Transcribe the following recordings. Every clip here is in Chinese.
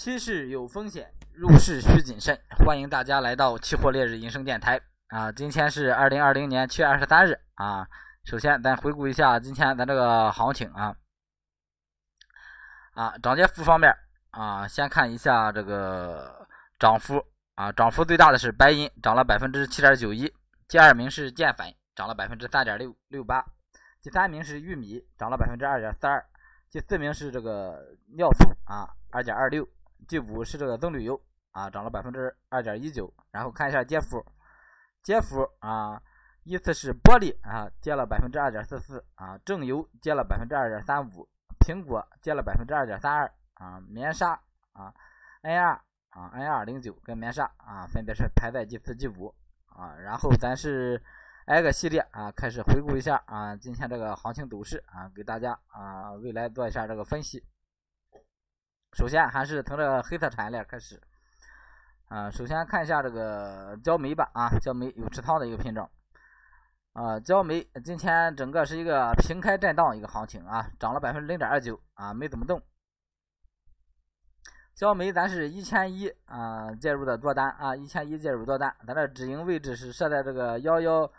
期市有风险，入市需谨慎。欢迎大家来到期货烈日银声电台啊！今天是二零二零年七月二十三日啊。首先，咱回顾一下今天咱这个行情啊啊，涨跌幅方面啊，先看一下这个涨幅啊，涨幅最大的是白银，涨了百分之七点九一；第二名是淀粉，涨了百分之三点六六八；第三名是玉米，涨了百分之二点四二；第四名是这个尿素啊，二点二六。第五是这个棕榈油啊，涨了百分之二点一九。然后看一下跌幅，跌幅啊，依次是玻璃啊，跌了百分之二点四四啊，正油跌了百分之二点三五，苹果跌了百分之二点三二啊，棉纱啊，N 二啊，N 二零九跟棉纱啊，分别是排在第四、第五啊。然后咱是挨个系列啊，开始回顾一下啊，今天这个行情走势啊，给大家啊，未来做一下这个分析。首先还是从这个黑色产业链开始，啊，首先看一下这个焦煤吧，啊，焦煤有持仓的一个品种，啊，焦煤今天整个是一个平开震荡一个行情啊，涨了百分之零点二九啊，没怎么动。焦煤咱是一千一啊介入的多单啊，一千一介入多单，咱这止盈位置是设在这个幺幺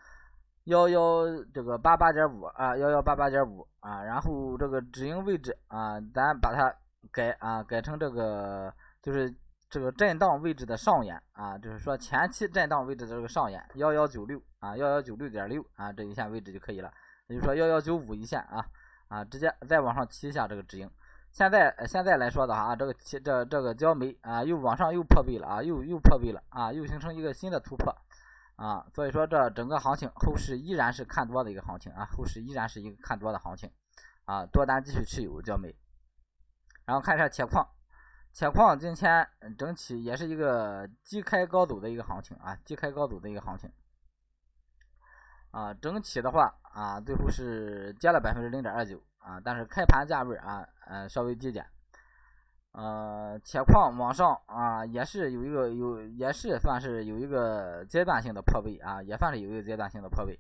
幺幺这个八八点五啊，幺幺八八点五啊，然后这个止盈位置啊，咱把它。改啊，改成这个就是这个震荡位置的上沿啊，就是说前期震荡位置的这个上沿幺幺九六啊，幺幺九六点六啊这一线位置就可以了。也就是说幺幺九五一线啊啊，直接再往上提一下这个止盈。现在现在来说的话啊，这个这这个焦煤啊又往上又破位了啊，又又破位了啊，又形成一个新的突破啊，所以说这整个行情后市依然是看多的一个行情啊，后市依然是一个看多的行情啊，多单继续持有焦煤。然后看一下铁矿，铁矿今天整体也是一个低开高走的一个行情啊，低开高走的一个行情啊，整体的话啊，最后是跌了百分之零点二九啊，但是开盘价位啊，呃，稍微低点，呃，铁矿往上啊，也是有一个有，也是算是有一个阶段性的破位啊，也算是有一个阶段性的破位。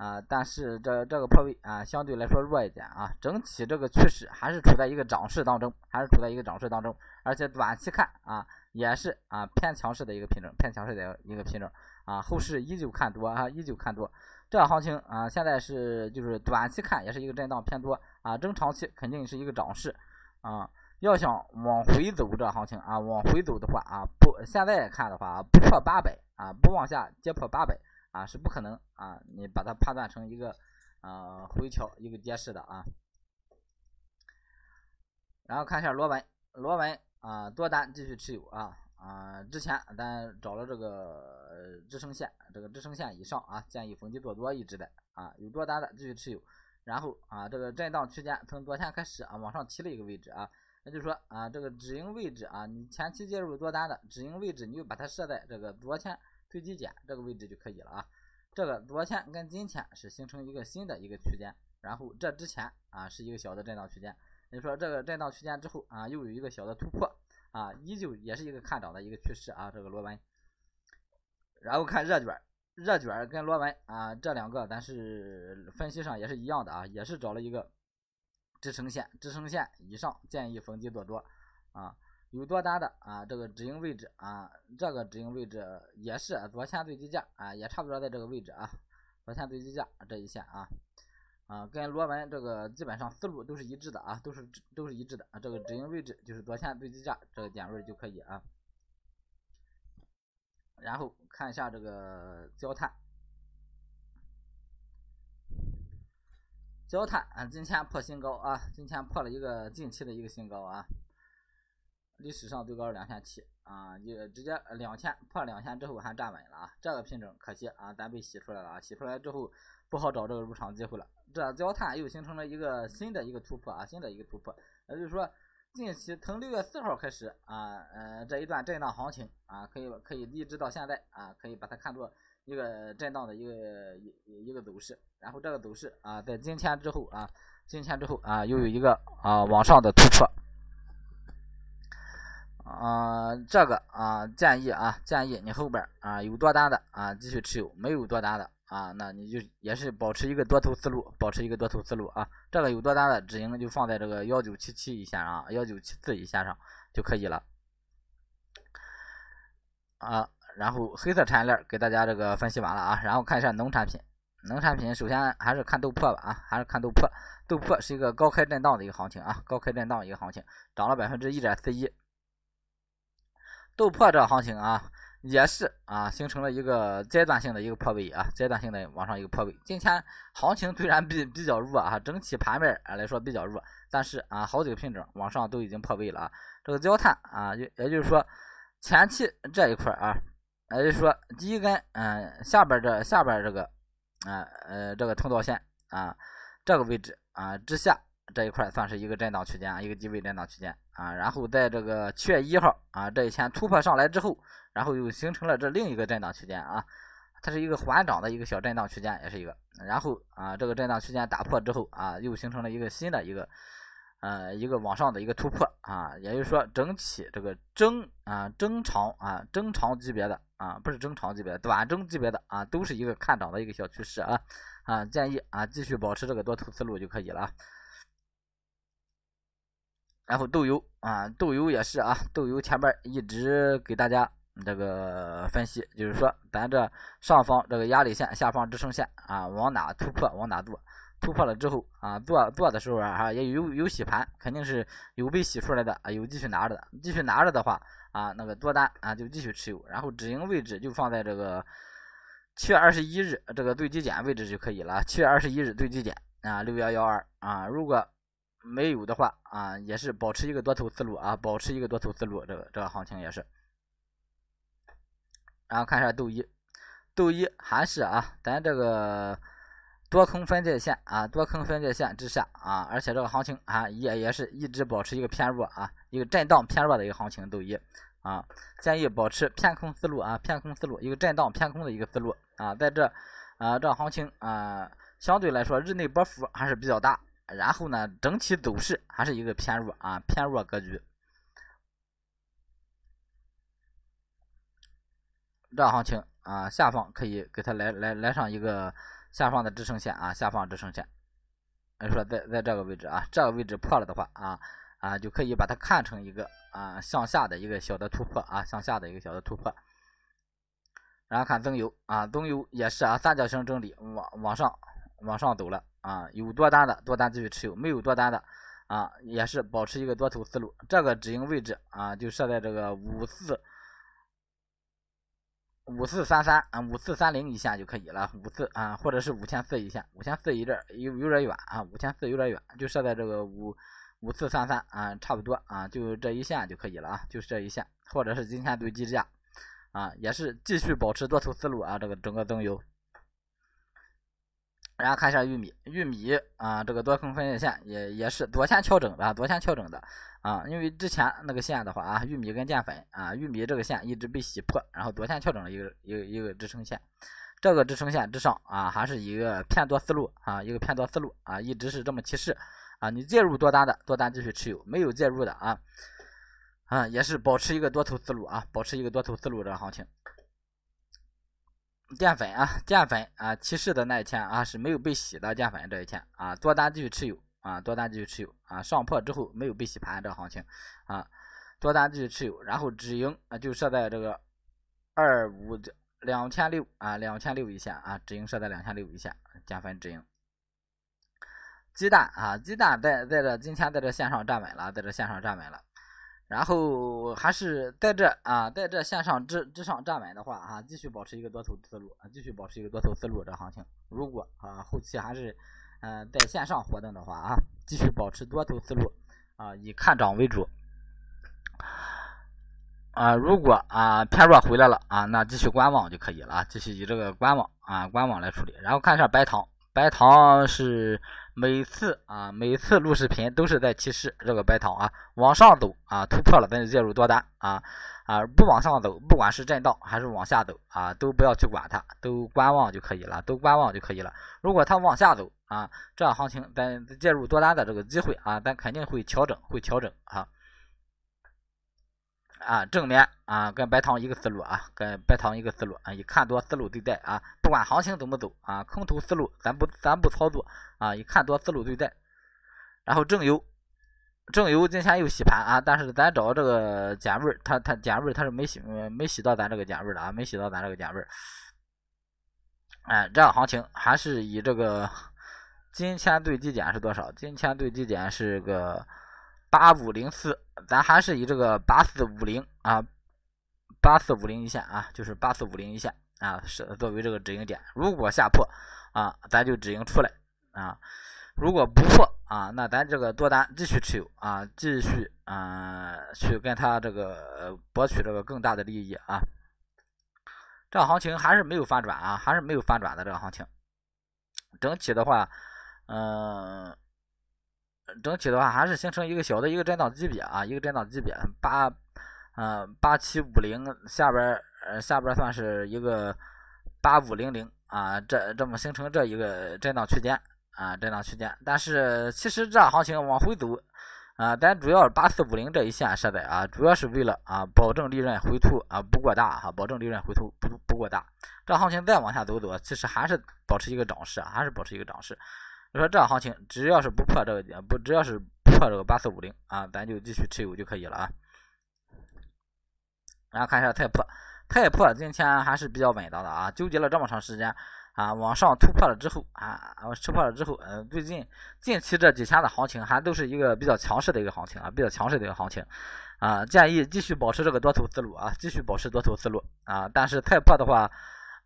啊，但是这这个破位啊，相对来说弱一点啊，整体这个趋势还是处在一个涨势当中，还是处在一个涨势当中，而且短期看啊，也是啊偏强势的一个品种，偏强势的一个品种啊，后市依旧看多啊，依旧看多，这行情啊，现在是就是短期看也是一个震荡偏多啊，中长期肯定是一个涨势啊，要想往回走这行情啊，往回走的话啊，不现在看的话不破八百啊，不往下跌破八百。啊，是不可能啊！你把它判断成一个呃回调一个跌势的啊。然后看一下螺纹，螺纹啊多单继续持有啊啊！之前咱找了这个支撑线，这个支撑线以上啊，建议逢低做多一直的啊，有多单的继续持有。然后啊，这个震荡区间从昨天开始啊往上提了一个位置啊，那就是说啊，这个止盈位置啊，你前期介入多单的止盈位置，你就把它设在这个昨天。最低点这个位置就可以了啊，这个昨天跟今天是形成一个新的一个区间，然后这之前啊是一个小的震荡区间，也就说这个震荡区间之后啊又有一个小的突破啊，依旧也是一个看涨的一个趋势啊，这个螺纹，然后看热卷，热卷跟螺纹啊这两个咱是分析上也是一样的啊，也是找了一个支撑线，支撑线以上建议逢低做多啊。有多单的啊，这个止盈位置啊，这个止盈位置也是昨天最低价啊，也差不多在这个位置啊，昨天最低价这一线啊，啊，跟螺纹这个基本上思路都是一致的啊，都是都是一致的啊，这个止盈位置就是昨天最低价这个点位就可以啊。然后看一下这个焦炭，焦炭啊，今天破新高啊，今天破了一个近期的一个新高啊。历史上最高是两千七啊，就直接两千破两千之后还站稳了啊，这个品种可惜啊，咱被洗出来了啊，洗出来之后不好找这个入场机会了。这焦炭又形成了一个新的一个突破啊，新的一个突破，也就是说近期从六月四号开始啊，呃这一段震荡行情啊，可以可以一直到现在啊，可以把它看作一个震荡的一个一一个走势，然后这个走势啊，在今天之后啊，今天之后啊，又有一个啊往上的突破。啊，这个啊，建议啊，建议你后边啊有多单的啊继续持有，没有多单的啊，那你就也是保持一个多头思路，保持一个多头思路啊。这个有多单的止盈就放在这个幺九七七一线啊，幺九七四一线上就可以了。啊，然后黑色产业链给大家这个分析完了啊，然后看一下农产品。农产品首先还是看豆粕吧啊，还是看豆粕。豆粕是一个高开震荡的一个行情啊，高开震荡一个行情，涨了百分之一点四一。豆粕这个行情啊，也是啊，形成了一个阶段性的一个破位啊，阶段性的往上一个破位。今天行情虽然比比较弱啊，整体盘面来说比较弱，但是啊，好几个品种往上都已经破位了啊。这个焦炭啊，也也就是说前期这一块啊，也就是说第一根嗯下边这下边这个。啊，呃，这个通道线啊，这个位置啊之下这一块算是一个震荡区间啊，一个低位震荡区间啊。然后在这个七月一号啊这一天突破上来之后，然后又形成了这另一个震荡区间啊，它是一个缓涨的一个小震荡区间，也是一个。然后啊，这个震荡区间打破之后啊，又形成了一个新的一个呃一个往上的一个突破啊，也就是说整体这个中啊中长啊中长级别的。啊，不是中长级别，短中级别的啊，都是一个看涨的一个小趋势啊啊，建议啊继续保持这个多头思路就可以了。然后豆油啊，豆油也是啊，豆油前边一直给大家这个分析，就是说咱这上方这个压力线，下方支撑线啊，往哪突破往哪做，突破了之后啊，做做的时候啊，也有有洗盘，肯定是有被洗出来的啊，有继续拿着的，继续拿着的话。啊，那个多单啊，就继续持有，然后止盈位置就放在这个七月二十一日这个最低点位置就可以了。七月二十一日最低点啊，六幺幺二啊，如果没有的话啊，也是保持一个多头思路啊，保持一个多头思路，这个这个行情也是。然后看一下豆一，豆一还是啊，咱这个多空分界线啊，多空分界线之下啊，而且这个行情啊，也也是一直保持一个偏弱啊。一个震荡偏弱的一个行情都一啊，建议保持偏空思路啊，偏空思路，一个震荡偏空的一个思路啊，在这啊这行情啊相对来说日内波幅还是比较大，然后呢整体走势还是一个偏弱啊偏弱格局，这行情啊下方可以给它来来来上一个下方的支撑线啊下方支撑线，说在在这个位置啊这个位置破了的话啊。啊，就可以把它看成一个啊向下的一个小的突破啊，向下的一个小的突破。然后看增油啊，增油也是啊三角形整理往往上往上走了啊，有多单的多单继续持有，没有多单的啊也是保持一个多头思路。这个止盈位置啊就设在这个五四五四三三啊五四三零一线就可以了，五四啊或者是五千四一线，五千四有点有有点远啊，五千四有点远，就设在这个五。五四三三啊，差不多啊，就这一线就可以了啊，就是这一线，或者是今天对基价啊，也是继续保持多头思路啊，这个整个增油。然后看一下玉米，玉米啊，这个多空分界线也也是昨天调整的，昨天调整的啊，因为之前那个线的话啊，玉米跟淀粉啊，玉米这个线一直被洗破，然后昨天调整了一个一个一个支撑线，这个支撑线之上啊，还是一个偏多思路啊，一个偏多思路啊，一直是这么提示。啊，你介入多单的多单继续持有，没有介入的啊，啊也是保持一个多头思路啊，保持一个多头思路这个行情。淀粉啊，淀粉啊，提示的那一天啊是没有被洗的淀粉这一天啊，多单继续持有啊，多单继续持有啊，上破之后没有被洗盘这个行情啊，多单继续持有，然后止盈啊就设在这个二五两千六啊，两千六一线啊，止盈设在两千六一线，淀粉止盈。鸡蛋啊，鸡蛋在在这今天在这线上站稳了，在这线上站稳了，然后还是在这啊，在这线上之之上站稳的话啊，继续保持一个多头思路啊，继续保持一个多头思路这行情。如果啊后期还是嗯在线上活动的话啊，继续保持多头思路啊，以看涨为主啊。如果啊偏弱回来了啊，那继续观望就可以了啊，继续以这个观望啊观望来处理。然后看一下白糖，白糖是。每次啊，每次录视频都是在提示这个白糖啊往上走啊，突破了咱就介入多单啊啊，不往上走，不管是震荡还是往下走啊，都不要去管它，都观望就可以了，都观望就可以了。如果它往下走啊，这样行情咱介入多单的这个机会啊，咱肯定会调整，会调整啊。啊，正面啊，跟白糖一个思路啊，跟白糖一个思路啊，以看多思路对待啊，不管行情怎么走啊，空头思路咱不咱不操作啊，以看多思路对待。然后正油，正油今天又洗盘啊，但是咱找这个减位，它它减位它是没洗没洗到咱这个减位的啊，没洗到咱这个减位。哎，这样行情还是以这个金钱对基减是多少？金钱对基减是个八五零四，咱还是以这个八四五零啊，八四五零一线啊，就是八四五零一线啊，是作为这个止盈点。如果下破啊，咱就止盈出来啊。如果不破啊，那咱这个多单继续持有啊，继续啊去跟他这个博取这个更大的利益啊。这行情还是没有反转啊，还是没有反转的这个行情。整体的话，嗯，整体的话还是形成一个小的一个震荡级别啊，一个震荡级别八，嗯，八七五零下边呃下边算是一个八五零零啊，这这么形成这一个震荡区间。啊，震荡区间，但是其实这行情往回走，啊，咱主要八四五零这一线设在啊，主要是为了啊，保证利润回吐啊不过大哈，保证利润回吐不不过大。这行情再往下走走，其实还是保持一个涨势，还是保持一个涨势。你说这行情只要是不破这个点，不只要是不破这个八四五零啊，咱就继续持有就可以了啊。然后看一下太破，太破今天还是比较稳当的啊，纠结了这么长时间。啊，往上突破了之后啊，突破了之后，嗯，最近近期这几天的行情还都是一个比较强势的一个行情啊，比较强势的一个行情啊，建议继续保持这个多头思路啊，继续保持多头思路啊，但是太破的话，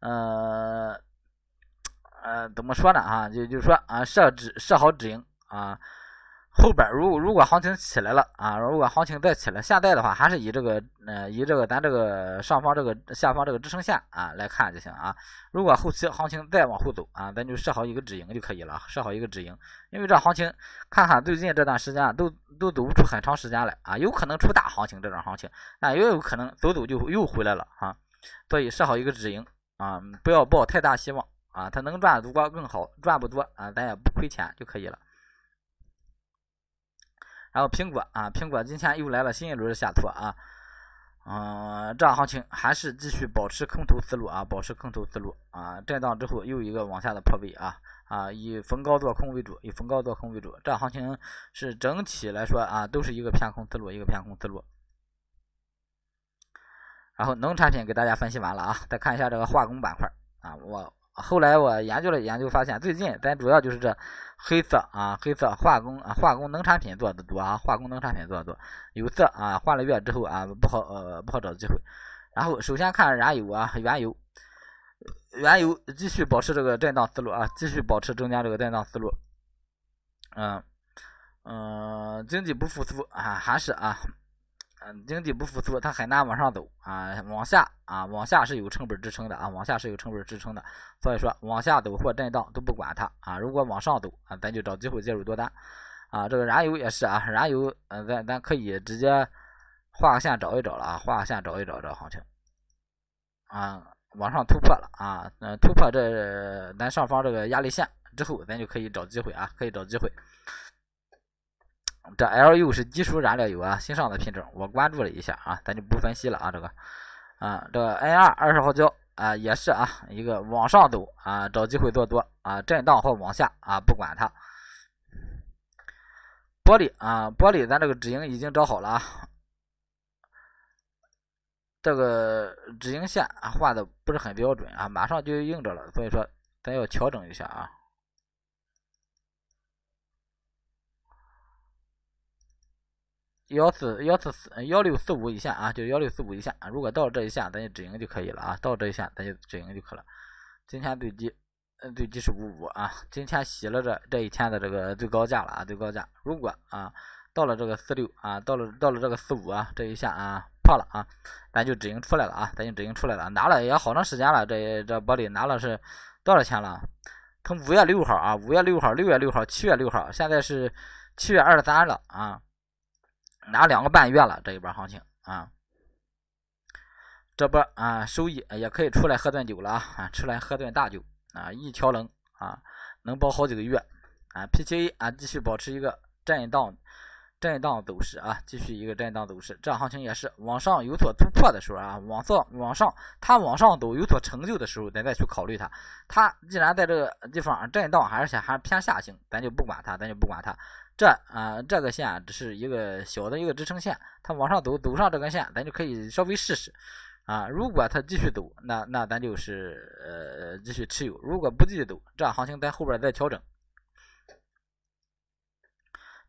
呃，呃，怎么说呢啊？就就是说啊，设止设好止盈啊。后边如如果行情起来了啊，如果行情再起来，现在的话还是以这个呃以这个咱这个上方这个下方这个支撑线啊来看就行啊。如果后期行情再往后走啊，咱就设好一个止盈就可以了，设好一个止盈。因为这行情看看最近这段时间啊，都都走不出很长时间来啊，有可能出大行情这种行情，那也有可能走走就又回来了啊。所以设好一个止盈啊，不要抱太大希望啊，它能赚多更好，赚不多啊，咱也不亏钱就可以了。然后苹果啊，苹果今天又来了新一轮的下挫啊，嗯，这行情还是继续保持空头思路啊，保持空头思路啊，震荡之后又一个往下的破位啊啊，以逢高做空为主，以逢高做空为主，这行情是整体来说啊，都是一个偏空思路，一个偏空思路。然后农产品给大家分析完了啊，再看一下这个化工板块啊，我。后来我研究了研究，发现最近咱主要就是这黑色啊，黑色化工啊，化工农产品做的多啊，化工农产品做的多。有色啊，换了月之后啊，不好呃不好找机会。然后首先看燃油啊，原油，原油继续保持这个震荡思路啊，继续保持中间这个震荡思路。嗯嗯，经济不复苏啊，还是啊。嗯，经济不复苏，它很难往上走啊，往下啊，往下是有成本支撑的啊，往下是有成本支撑的，所以说往下走或震荡都不管它啊，如果往上走啊，咱就找机会介入多单啊。这个燃油也是啊，燃油嗯，咱咱可以直接画个线找一找了啊，画个线找一找这个行情啊，往上突破了啊，嗯，突破这咱上方这个压力线之后，咱就可以找机会啊，可以找机会。这 L U 是基础燃料油啊，新上的品种，我关注了一下啊，咱就不分析了啊。这个啊，这个 N2 二十号胶啊，也是啊，一个往上走啊，找机会做多啊，震荡或往下啊，不管它。玻璃啊，玻璃咱这个止盈已经找好了啊，这个止盈线画的不是很标准啊，马上就硬着了，所以说咱要调整一下啊。幺四幺四四幺六四五一线啊，就幺六四五一线啊。如果到了这一线，咱就止盈就可以了啊。到这一线，咱就止盈就可以了。今天最低，嗯，最低是五五啊。今天洗了这这一天的这个最高价了啊，最高价。如果啊，到了这个四六啊，到了到了这个四五啊，这一线啊破了啊，咱就止盈出来了啊，咱就止盈出来了。拿了也好长时间了，这这玻璃拿了是多少钱了？从五月六号啊，五月六号、六月六号、七月六号，现在是七月二十三了啊。拿两个半月了，这一波行情啊，这波啊收益也可以出来喝顿酒了啊，出来喝顿大酒啊，一条龙啊，能包好几个月啊。PTA 啊继续保持一个震荡震荡走势啊，继续一个震荡走势。这行情也是往上有所突破的时候啊，往上往上它往上走有所成就的时候，咱再去考虑它。它既然在这个地方震荡，而且还偏下行，咱就不管它，咱就不管它。这啊这个线只是一个小的一个支撑线，它往上走走上这根线，咱就可以稍微试试啊。如果它继续走，那那咱就是呃继续持有；如果不继续走，这行情在后边再调整。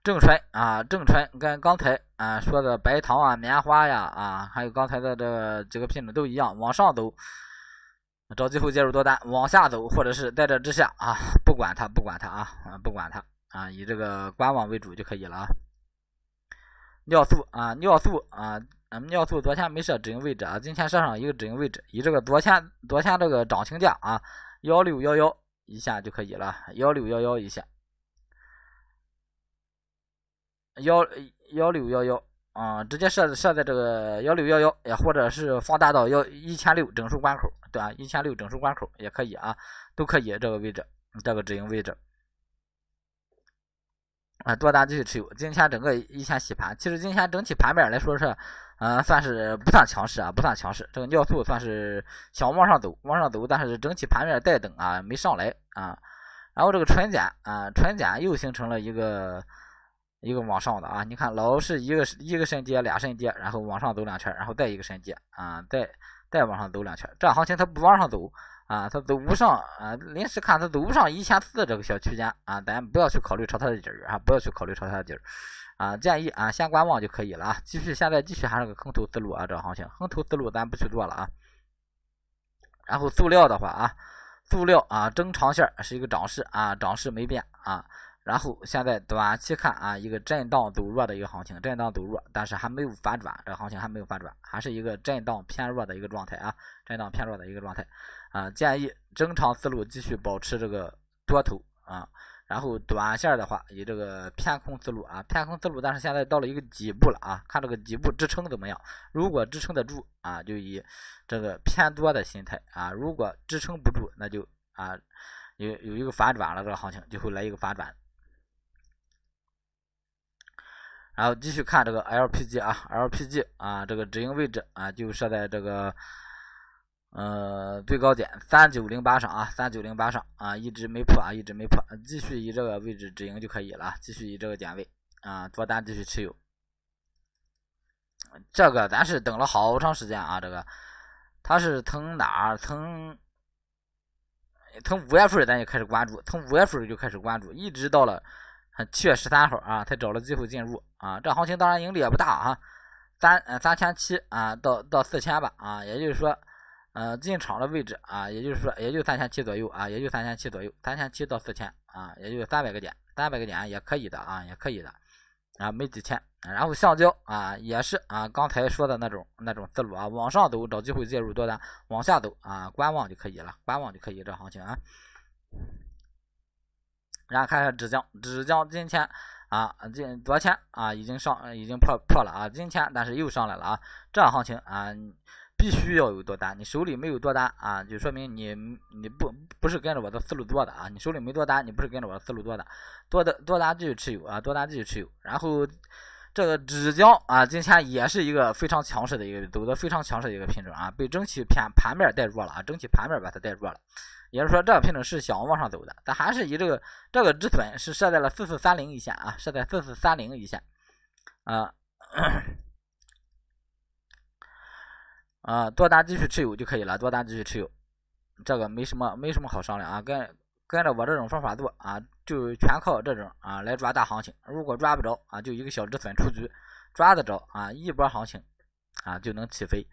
正春啊，正春跟刚才啊说的白糖啊、棉花呀啊，还有刚才的这几个品种都一样，往上走找机会介入多单，往下走或者是在这之下啊，不管它，不管它啊，不管它啊，以这个观望为主就可以了啊。尿素啊，尿素啊，嗯，尿素昨天没设止盈位置啊，今天设上一个止盈位置，以这个昨天昨天这个涨停价啊，幺六幺幺一下就可以了，幺六幺幺一下。幺幺六幺幺啊，直接设设在这个幺六幺幺，也或者是放大到幺一千六整数关口，对吧？一千六整数关口也可以啊，都可以这个位置，这个止盈位置啊，多单继续持有。今天整个一天洗盘，其实今天整体盘面来说是，嗯，算是不算强势啊，不算强势。这个尿素算是想往上走，往上走，但是整体盘面带动啊，没上来啊。然后这个纯碱啊，纯碱又形成了一个。一个往上的啊，你看老是一个一个深跌俩深跌，然后往上走两圈，然后再一个深跌啊，再再往上走两圈，这行情它不往上走啊，它走不上啊，临时看它走不上一千四这个小区间啊，咱不要去考虑抄它的底儿啊，不要去考虑抄它的底儿啊，建议啊先观望就可以了啊，继续现在继续还是个空头思路啊，这个行情空头思路咱不去做了啊，然后塑料的话啊，塑料啊中长线是一个涨势啊，涨势没变啊。然后现在短期看啊，一个震荡走弱的一个行情，震荡走弱，但是还没有反转，这个行情还没有反转，还是一个震荡偏弱的一个状态啊，震荡偏弱的一个状态啊，建议正常思路继续保持这个多头啊，然后短线的话以这个偏空思路啊，偏空思路，但是现在到了一个底部了啊，看这个底部支撑怎么样，如果支撑得住啊，就以这个偏多的心态啊，如果支撑不住，那就啊有有一个反转了，这个行情就会来一个反转。然后继续看这个 LPG 啊，LPG 啊，这个止盈位置啊，就设在这个呃最高点三九零八上啊，三九零八上啊，一直没破啊，一直没破，继续以这个位置止盈就可以了，继续以这个点位啊做单继续持有。这个咱是等了好长时间啊，这个它是从哪儿？从从五月份咱就开始关注，从五月份就开始关注，一直到了。七月十三号啊，才找了机会进入啊，这行情当然盈利也不大啊，三三千七啊到到四千吧啊，也就是说，呃进场的位置啊，也就是说也就三千七左右啊，也就三千七左右，三千七到四千啊，也就三百个点，三百个点也可以的啊，也可以的啊，没几千。然后橡胶啊也是啊，刚才说的那种那种思路啊，往上走找机会介入多单，往下走啊观望就可以了，观望就可以这行情啊。然后看一下纸浆，纸浆今天啊，今昨天啊已经上，已经破破了啊，今天但是又上来了啊，这样行情啊，必须要有多单，你手里没有多单啊，就说明你你不不是跟着我的思路做的啊，你手里没多单，你不是跟着我的思路做的，多的多单继续持有啊，多单继续持有，然后这个纸浆啊，今天也是一个非常强势的一个走的非常强势的一个品种啊，被整体盘盘面带弱了啊，整体盘面把它带弱了。也就是说，这个品种是想往上走的，但还是以这个这个止损是设在了四四三零一线啊，设在四四三零一线啊啊，多单继续持有就可以了，多单继续持有，这个没什么没什么好商量啊，跟跟着我这种方法做啊，就全靠这种啊来抓大行情，如果抓不着啊，就一个小止损出局，抓得着啊，一波行情啊就能起飞。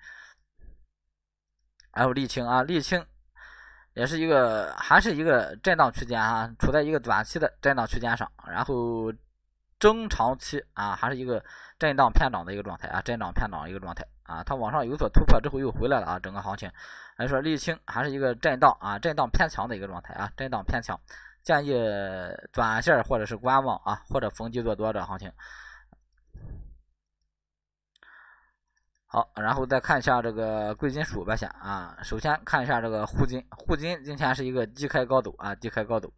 然后沥青啊，沥青。也是一个，还是一个震荡区间啊，处在一个短期的震荡区间上，然后中长期啊，还是一个震荡偏涨的一个状态啊，震荡偏涨的一个状态啊，它往上有所突破之后又回来了啊，整个行情来说沥青还是一个震荡啊，震荡偏强的一个状态啊，震荡偏强，建议短线或者是观望啊，或者逢低做多的行情。好，然后再看一下这个贵金属吧，先啊，首先看一下这个沪金，沪金今天是一个低开高走啊，低开高走。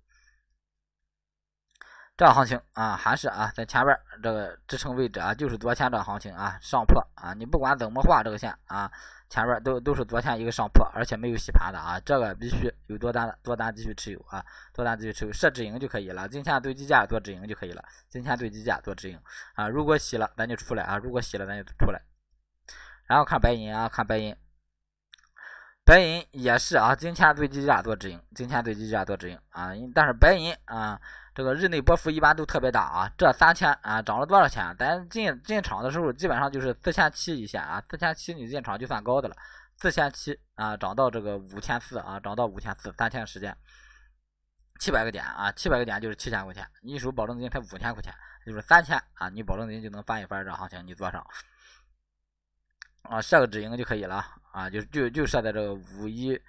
这行情啊，还是啊，在前边这个支撑位置啊，就是昨天这行情啊，上破啊，你不管怎么画这个线啊，前边都都是昨天一个上破，而且没有洗盘的啊，这个必须有多单的多单继续持有啊，多单继续持有，设止盈就可以了，今天对基价做止盈就可以了，今天对基价做止盈啊，如果洗了咱就出来啊，如果洗了咱就出来，然后看白银啊，看白银。白银也是啊，今天对基价做止盈，今天对基价做止盈啊，但是白银啊，这个日内波幅一般都特别大啊，这三千啊涨了多少钱？咱进进场的时候基本上就是四千七一线啊，四千七你进场就算高的了，四千七啊涨到这个五千四啊，涨到五千四，三天时间，七百个点啊，七百个点就是七千块钱，你手保证金才五千块钱，就是三千啊，你保证金就能翻一番这行情，你做上。啊，设个止盈就可以了啊，就就就设在这个五一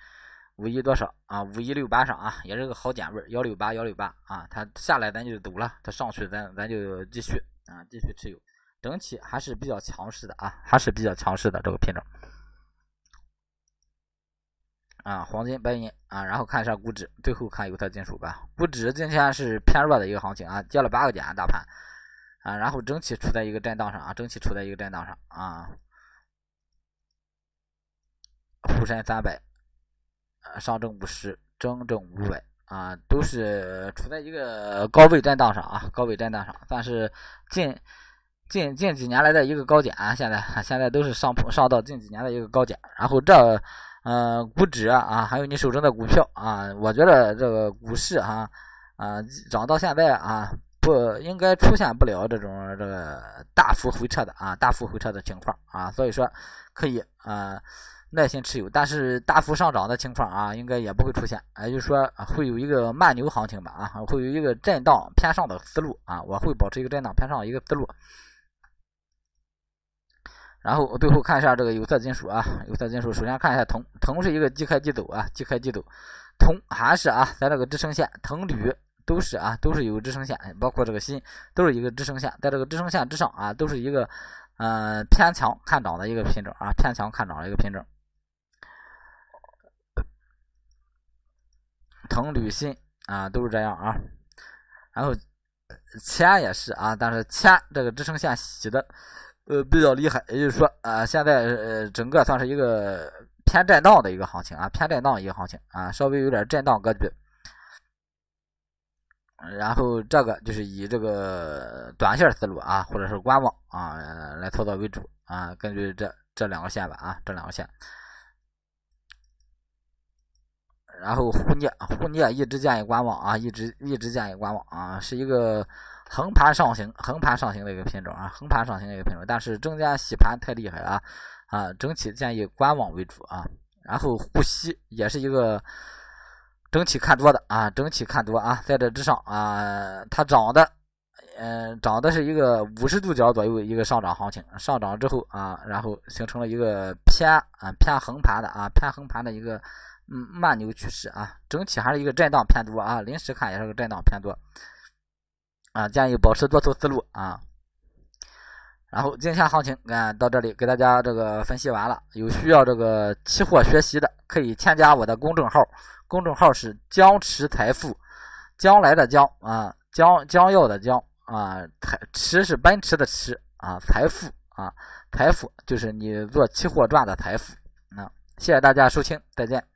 五一多少啊，五一六八上啊，也是个好点位，幺六八幺六八啊，它下来咱就走了，它上去咱咱就继续啊，继续持有，整体还是比较强势的啊，还是比较强势的这个品种。啊，黄金白银啊，然后看一下股指，最后看有色金属吧，股指今天是偏弱的一个行情啊，跌了八个点啊大盘。啊，然后整体处在一个震荡上啊，整体处在一个震荡上啊。沪深三百，呃，上证五十，中证五百啊，都是处在一个高位震荡上啊，高位震荡上，但是近近近几年来的一个高点啊，现在现在都是上破上到近几年的一个高点，然后这呃股指啊，还有你手中的股票啊，我觉得这个股市哈啊涨到现在啊，不应该出现不了这种这个大幅回撤的啊，大幅回撤的情况啊，所以说可以啊。耐心持有，但是大幅上涨的情况啊，应该也不会出现，也就是说会有一个慢牛行情吧啊，会有一个震荡偏上的思路啊，我会保持一个震荡偏上的一个思路。然后最后看一下这个有色金属啊，有色金属首先看一下铜，铜是一个即开即走啊，即开即走，铜还是啊，在这个支撑线，铜铝都是啊，都是有支撑线，包括这个锌都是一个支撑线，在这个支撑线之上啊，都是一个嗯偏强看涨的一个品种啊，偏强看涨的一个品种。铜铝锌啊，都是这样啊。然后铅也是啊，但是铅这个支撑线洗的呃比较厉害，也就是说啊，现在呃整个算是一个偏震荡的一个行情啊，偏震荡一个行情啊，稍微有点震荡格局。然后这个就是以这个短线思路啊，或者是观望啊来操作为主啊，根据这这两个线吧啊，这两个线。然后沪镍，沪镍一直建议观望啊，一直一直建议观望啊，是一个横盘上行、横盘上行的一个品种啊，横盘上行的一个品种，但是中间洗盘太厉害了啊，整体建议观望为主啊。然后沪锡也是一个整体看多的啊，整体看多啊，在这之上啊，它涨的，嗯，涨的是一个五十度角左右一个上涨行情，上涨之后啊，然后形成了一个偏啊偏横盘的啊偏横盘的一个。嗯，慢牛趋势啊，整体还是一个震荡偏多啊，临时看也是个震荡偏多啊，建议保持多头思路啊。然后今天行情看到这里，给大家这个分析完了。有需要这个期货学习的，可以添加我的公众号，公众号是江池财富，将来的将啊，将将要的将啊，财池是奔驰的驰啊，财富啊，财富就是你做期货赚的财富啊。谢谢大家收听，再见。